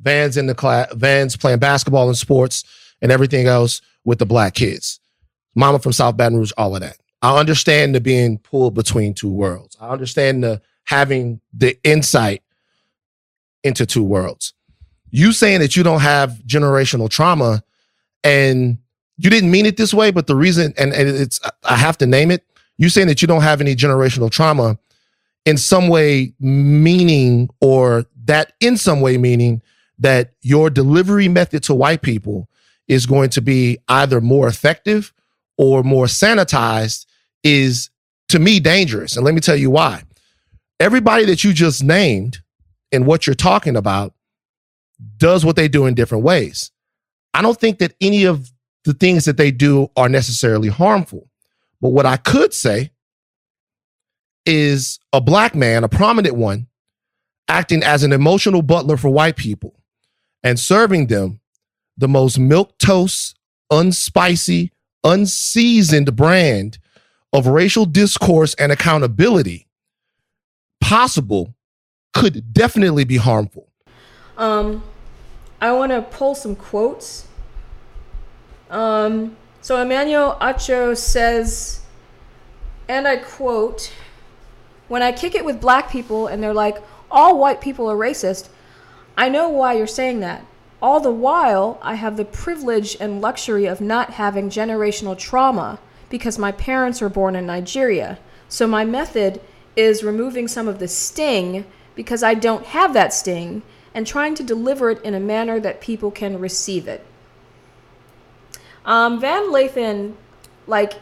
Van's in the class, Van's playing basketball and sports and everything else with the black kids. Mama from South Baton Rouge, all of that. I understand the being pulled between two worlds. I understand the having the insight into two worlds. You saying that you don't have generational trauma and you didn't mean it this way, but the reason, and, and it's, I have to name it, you saying that you don't have any generational trauma in some way meaning or that in some way meaning that your delivery method to white people is going to be either more effective or more sanitized is to me dangerous. And let me tell you why. Everybody that you just named and what you're talking about does what they do in different ways. I don't think that any of the things that they do are necessarily harmful. But what I could say is a black man, a prominent one, acting as an emotional butler for white people and serving them the most milquetoast, unspicy, unseasoned brand of racial discourse and accountability possible could definitely be harmful. Um, I want to pull some quotes. Um, so Emmanuel Acho says, and I quote, when I kick it with black people and they're like, all white people are racist, I know why you're saying that. All the while, I have the privilege and luxury of not having generational trauma because my parents were born in Nigeria. So my method is removing some of the sting because I don't have that sting and trying to deliver it in a manner that people can receive it. Um, Van Lathan, like,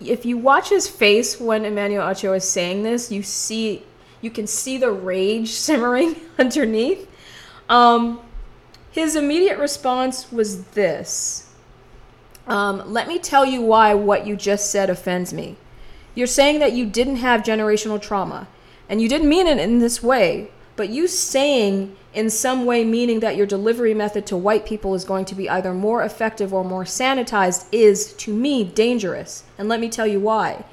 if you watch his face when Emmanuel Acho is saying this, you see, you can see the rage simmering underneath. Um, his immediate response was this um, Let me tell you why what you just said offends me. You're saying that you didn't have generational trauma, and you didn't mean it in this way, but you saying in some way meaning that your delivery method to white people is going to be either more effective or more sanitized is, to me, dangerous. And let me tell you why.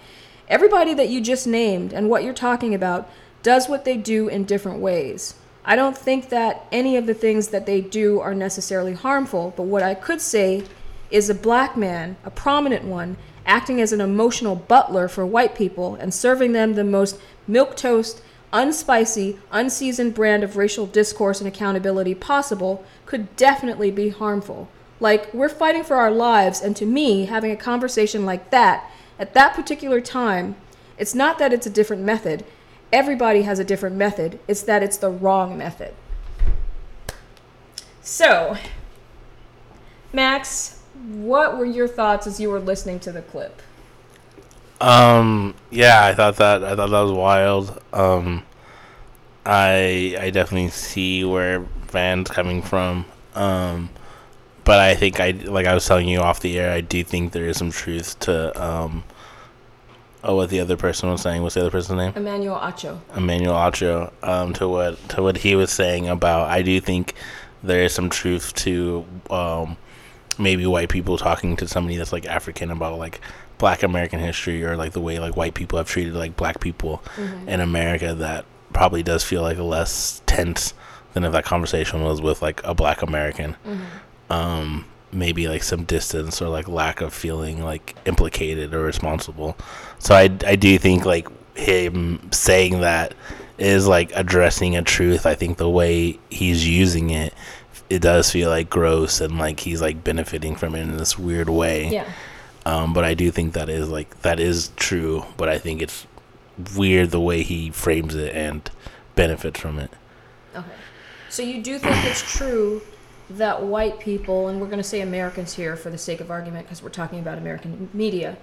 Everybody that you just named and what you're talking about does what they do in different ways. I don't think that any of the things that they do are necessarily harmful, but what I could say is a black man, a prominent one, acting as an emotional butler for white people and serving them the most milquetoast, unspicy, unseasoned brand of racial discourse and accountability possible could definitely be harmful. Like, we're fighting for our lives, and to me, having a conversation like that at that particular time, it's not that it's a different method. Everybody has a different method, it's that it's the wrong method. So, Max, what were your thoughts as you were listening to the clip? Um. Yeah, I thought that. I thought that was wild. Um. I I definitely see where Van's coming from. Um. But I think I like I was telling you off the air. I do think there is some truth to um. Oh, what the other person was saying. What's the other person's name? Emmanuel Acho. Emmanuel Acho. Um. To what to what he was saying about. I do think there is some truth to um. Maybe white people talking to somebody that's like African about like black American history or like the way like white people have treated like black people in America that probably does feel like less tense than if that conversation was with like a black American. Um, maybe like some distance or like lack of feeling like implicated or responsible. So I I do think like him saying that is like addressing a truth. I think the way he's using it it does feel like gross and like he's like benefiting from it in this weird way. Yeah. Um, but I do think that is like that is true. But I think it's weird the way he frames it and benefits from it. Okay. So you do think it's true that white people, and we're going to say Americans here for the sake of argument because we're talking about American media,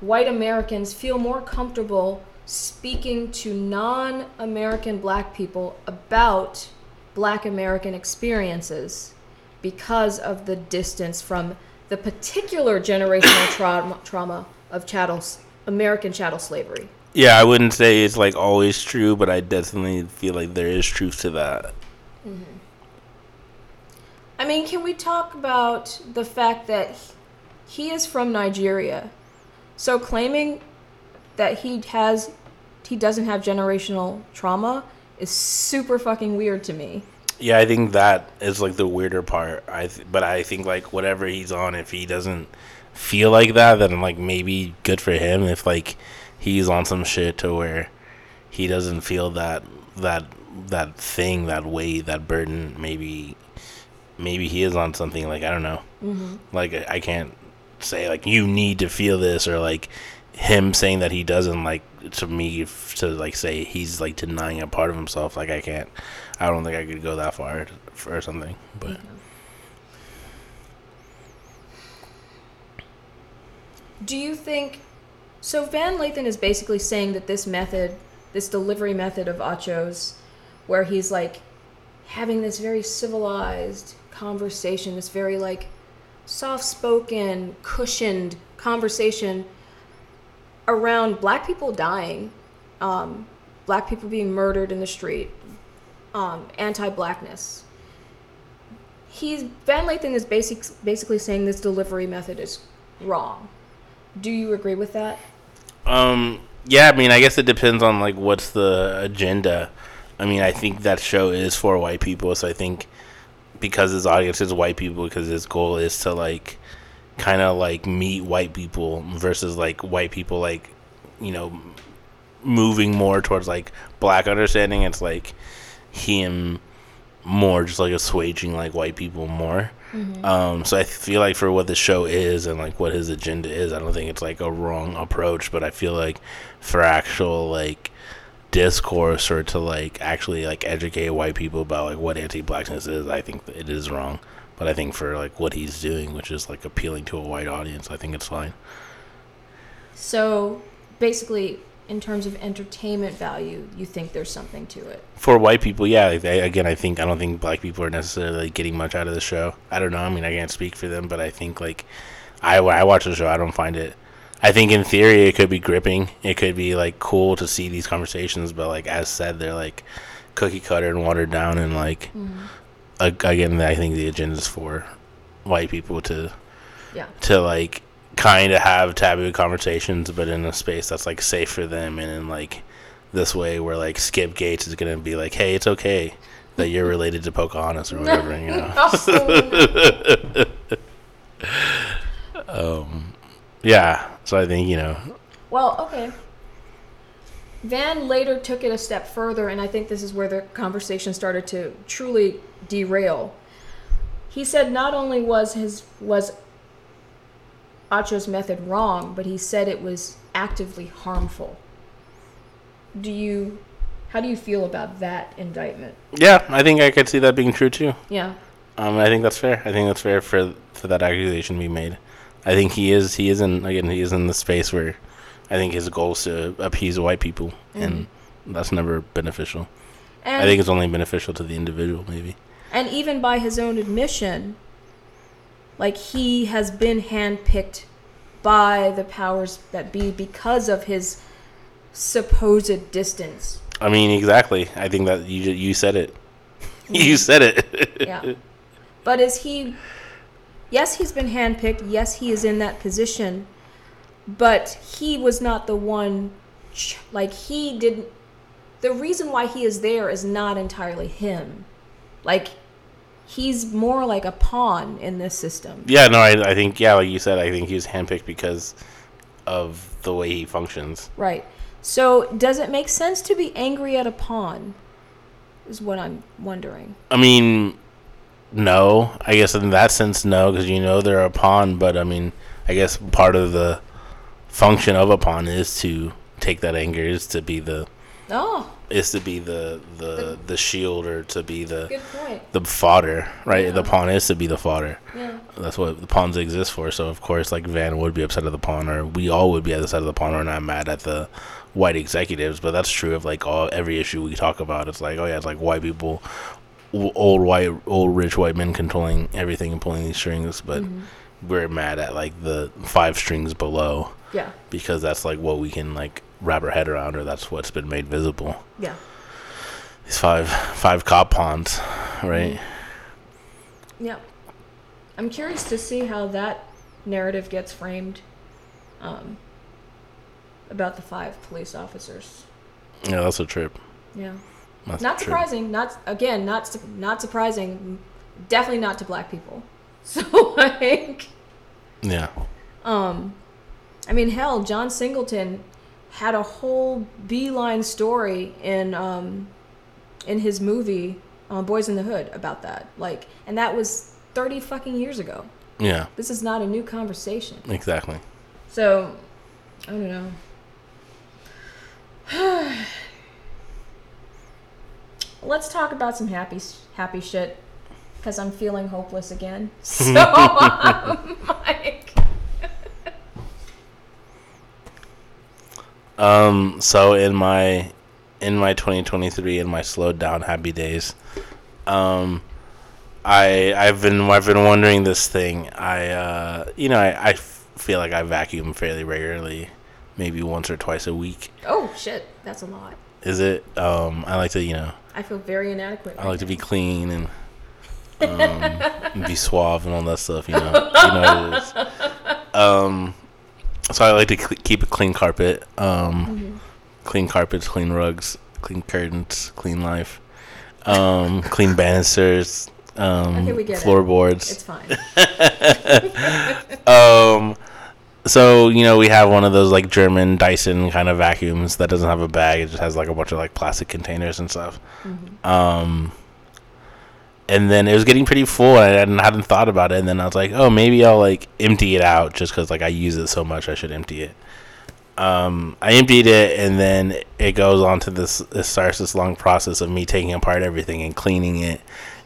white Americans feel more comfortable speaking to non American black people about black American experiences because of the distance from the particular generational trauma, trauma of chattel, American chattel slavery. Yeah, I wouldn't say it's like always true, but I definitely feel like there is truth to that. Mm-hmm. I mean, can we talk about the fact that he, he is from Nigeria? So claiming that he has he doesn't have generational trauma is super fucking weird to me. Yeah, I think that is like the weirder part. I th- but I think like whatever he's on, if he doesn't feel like that, then like maybe good for him. If like he's on some shit to where he doesn't feel that that that thing, that weight, that burden, maybe maybe he is on something. Like I don't know. Mm-hmm. Like I I can't say like you need to feel this or like him saying that he doesn't like to me to like say he's like denying a part of himself like i can't i don't think i could go that far for something but mm-hmm. Do you think so? Van Lathan is basically saying that this method, this delivery method of Acho's, where he's like having this very civilized conversation, this very like soft spoken, cushioned conversation around black people dying, um, black people being murdered in the street, um, anti blackness. He's Van Lathan is basic, basically saying this delivery method is wrong. Do you agree with that? um yeah i mean i guess it depends on like what's the agenda i mean i think that show is for white people so i think because his audience is white people because his goal is to like kind of like meet white people versus like white people like you know moving more towards like black understanding. It's like him more just like assuaging like white people more. Um so i feel like for what the show is and like what his agenda is i don't think it's like a wrong approach but i feel like for actual like discourse or to like actually like educate white people about like what anti-blackness is i think it is wrong but i think for like what he's doing which is like appealing to a white audience i think it's fine. So basically, in terms of entertainment value, you think there's something to it. for white people yeah. I, again i think i don't think black people are necessarily getting much out of the show. I don't know. I mean i can't speak for them but i think like i when i watch the show i don't find it i think in theory it could be gripping. It could be like cool to see these conversations but like as said they're like cookie cutter and watered down and like ag- again i think the agenda is for white people to Yeah. to like kind of have taboo conversations, but in a space that's like safe for them, and in like this way where like Skip Gates is gonna be like, hey, it's okay that you're related to Pocahontas or whatever, you know. um, yeah. So I think you know, Well, okay. Van later took it a step further, and I think this is where the conversation started to truly derail. He said not only was his was Acho's method wrong, but he said it was actively harmful. Do you how do you feel about that indictment? yeah, I think I could see that being true too. Yeah. Um, I think that's fair. I think that's fair for for that accusation to be made. I think he is he is in again he is in the space where I think his goal is to appease white people, and that's never beneficial. And I think it's only beneficial to the individual, maybe. And even by his own admission, like he has been handpicked by the powers that be because of his supposed distance. I mean, exactly. I think that you you said it. you said it. Yeah. but is he Yes, he's been handpicked. Yes, he is in that position. But he was not the one like he didn't the reason why he is there is not entirely him. Like he's more like a pawn in this system. yeah, no, I, I think yeah, like you said, I think he was handpicked because of the way he functions. Right. So, does it make sense to be angry at a pawn? Is what I'm wondering. I mean, no. I guess in that sense, no, because you know they're a pawn. But I mean, I guess part of the function of a pawn is to take that anger, is to be the Oh, is to be the the the shield or to be the the fodder, right? Yeah. The pawn is to be the fodder. Yeah. That's what the pawns exist for. So of course, like Van would be upset at the pawn, or we all would be at the side of the pawn, or not mad at the white executives. But that's true of like all every issue we talk about. It's like oh yeah, it's like white people, old white, old rich white men controlling everything and pulling these strings. But mm-hmm. we're mad at like the five strings below Yeah. because that's like what we can like wrap our head around, or that's what's been made visible. Yeah. These five five cop ponds, right? Yeah. I'm curious to see how that narrative gets framed um, about the five police officers. Yeah, that's a trip. Yeah. That's not a trip. surprising. Not again. Not su- not surprising. Definitely not to black people. So like, Yeah. um, I mean, hell, John Singleton had a whole beeline story in um, in his movie uh, Boyz n the Hood about that. Like, and that was thirty fucking years ago. Yeah. This is not a new conversation. Exactly. So, I don't know. Let's talk about some happy happy shit because I'm feeling hopeless again. So, um, like, Um. So in my in my 2023 in my slowed down happy days, um, I I've been I've been wondering this thing. I uh you know I, I feel like I vacuum fairly regularly, maybe once or twice a week. oh shit, that's a lot. Is it? Um. I like to you know I feel very inadequate. I like to be clean and um, and be suave and all that stuff. You know, you know what it is. Um, so I like to cl- keep a clean carpet. Um, clean carpets, clean rugs, clean curtains, clean life. Um, clean banisters. Um, it. floorboards. It's fine. Um, so you know we have one of those like German Dyson kind of vacuums that doesn't have a bag. It just has like a bunch of like plastic containers and stuff. Um, and then it was getting pretty full, and I hadn't, thought about it. And then I was like, oh, maybe I'll like empty it out just because like I use it so much, I should empty it. Um, I emptied it, and then it goes on to this. It starts this long process of me taking apart everything and cleaning it.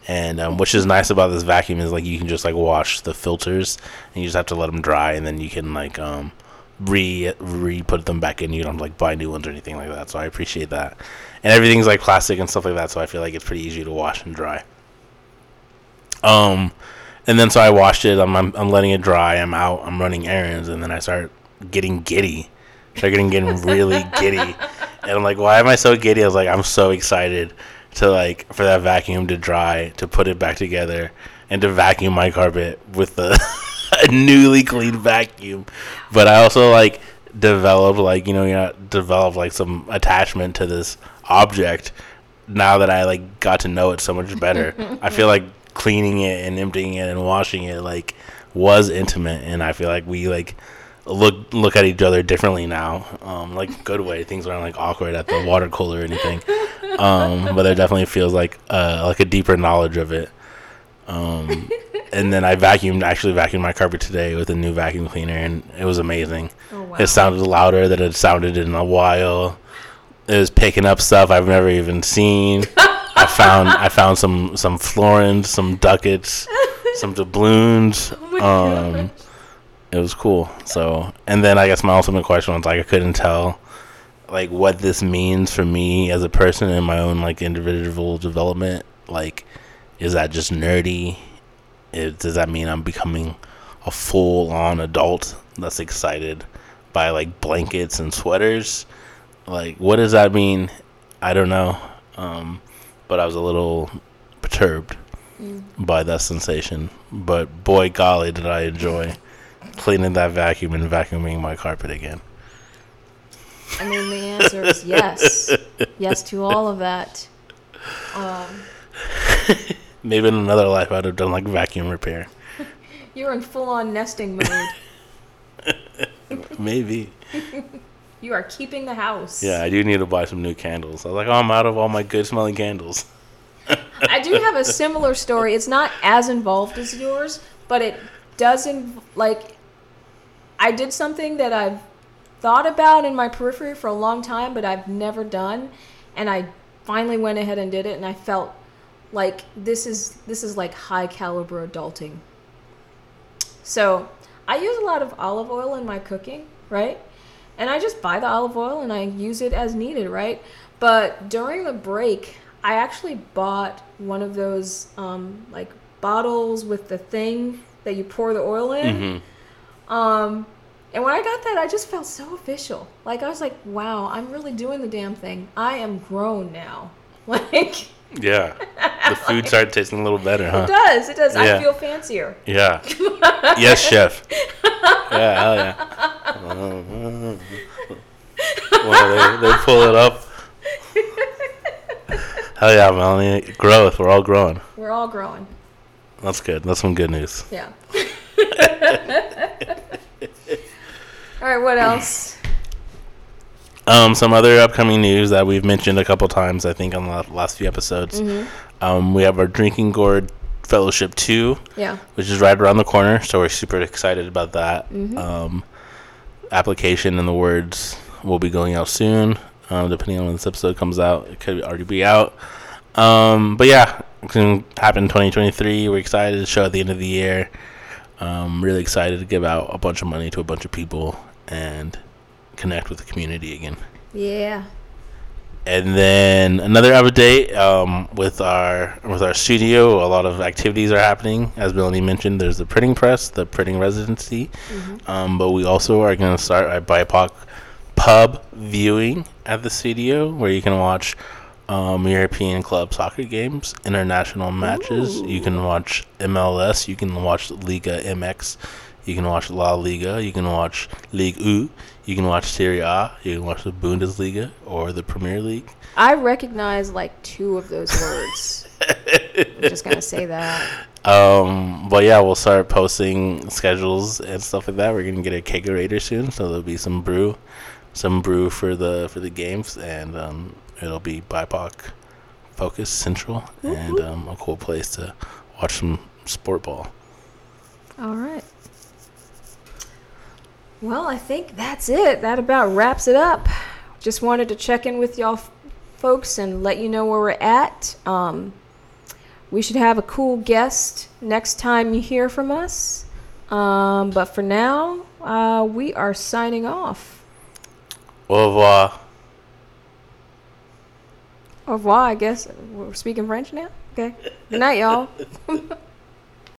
And um, which is nice about this vacuum is like you can just like wash the filters, and you just have to let them dry, and then you can like um re re put them back in. You don't like buy new ones or anything like that. So I appreciate that. And everything's like plastic and stuff like that, so I feel like it's pretty easy to wash and dry. Um, and then so I washed it. I'm, I'm I'm letting it dry. I'm out. I'm running errands, and then I start getting giddy. Start getting getting really giddy, and I'm like, why am I so giddy? I was like, I'm so excited to like for that vacuum to dry, to put it back together, and to vacuum my carpet with the a newly cleaned vacuum. But I also like developed like you know you know developed like some attachment to this object now that I like got to know it so much better. I feel like cleaning it and emptying it and washing it like was intimate and I feel like we like look look at each other differently now. Um like good way. Things aren't like awkward at the water cooler or anything. Um but there definitely feels like uh like a deeper knowledge of it. Um and then I vacuumed actually vacuumed my carpet today with a new vacuum cleaner and it was amazing. Oh wow. It sounded louder than it sounded in a while. It was picking up stuff I've never even seen. I found I found some some florins, some ducats, some doubloons. um, it was cool. So, and then I guess my ultimate question was like I couldn't tell like what this means for me as a person in my own like individual development. Like, is that just nerdy? It, does that mean I'm becoming a full on adult that's excited by like blankets and sweaters? Like, what does that mean? I don't know. Um, but I was a little perturbed by that sensation. But boy, golly, did I enjoy cleaning that vacuum and vacuuming my carpet again. I mean, the answer is yes. yes to all of that. Um, Maybe in another life I'd have done like vacuum repair. you're in full on nesting mode. Maybe. You are keeping the house. Yeah, I do need to buy some new candles. I was like, oh, I'm out of all my good smelling candles. I do have a similar story. It's not as involved as yours, but it does inv- like I did something that I've thought about in my periphery for a long time, but I've never done, and I finally went ahead and did it, and I felt like this is this is like high caliber adulting. So I use a lot of olive oil in my cooking, right? And I just buy the olive oil and I use it as needed, right? But during the break, I actually bought one of those um, like bottles with the thing that you pour the oil in. Um, And when I got that, I just felt so official. Like I was like, "Wow, I'm really doing the damn thing. I am grown now." Like Yeah. The food started tasting a little better, huh? it does, it does. I feel fancier. Yeah. yes, chef. Yeah, hell yeah. Well, they, they pull it up. Hell yeah, Melanie. Growth. We're all growing. We're all growing. That's good. That's some good news. Yeah. all right. What else? Um, some other upcoming news that we've mentioned a couple times, I think, on the last few episodes. Um, we have our Drinking Gourd Fellowship 2, Yeah. which is right around the corner. So we're super excited about that. Um, application and the words will be going out soon. Um, depending on when this episode comes out, it could already be out. Um, but yeah, it's gonna happen in 2023. We're excited to show at the end of the year. Um, really excited to give out a bunch of money to a bunch of people and connect with the community again. Yeah. And then another update um, with our with our studio. A lot of activities are happening. As Melanie mentioned, there's the printing press, the printing residency, um, but we also are going to start a BIPOC pub viewing at the studio where you can watch um, European club soccer games, international matches. You can watch MLS. You can watch Liga MX. You can watch La Liga. You can watch Ligue 1. You can watch Serie A. You can watch the Bundesliga or the Premier League. I recognize like two of those words. I'm just gonna say that. Um, but yeah, we'll start posting schedules and stuff like that. We're gonna get a kegerator soon, so there'll be some brew, some brew for the for the games, and um, it'll be BIPOC focus central and um, a cool place to watch some sport ball. All right. Well, I think that's it. That about wraps it up. Just wanted to check in with y'all f- folks and let you know where we're at. Um, we should have a cool guest next time you hear from us. Um, but for now, uh, we are signing off. Au revoir. Au revoir, I guess. We're speaking French now? Okay. Good night, y'all.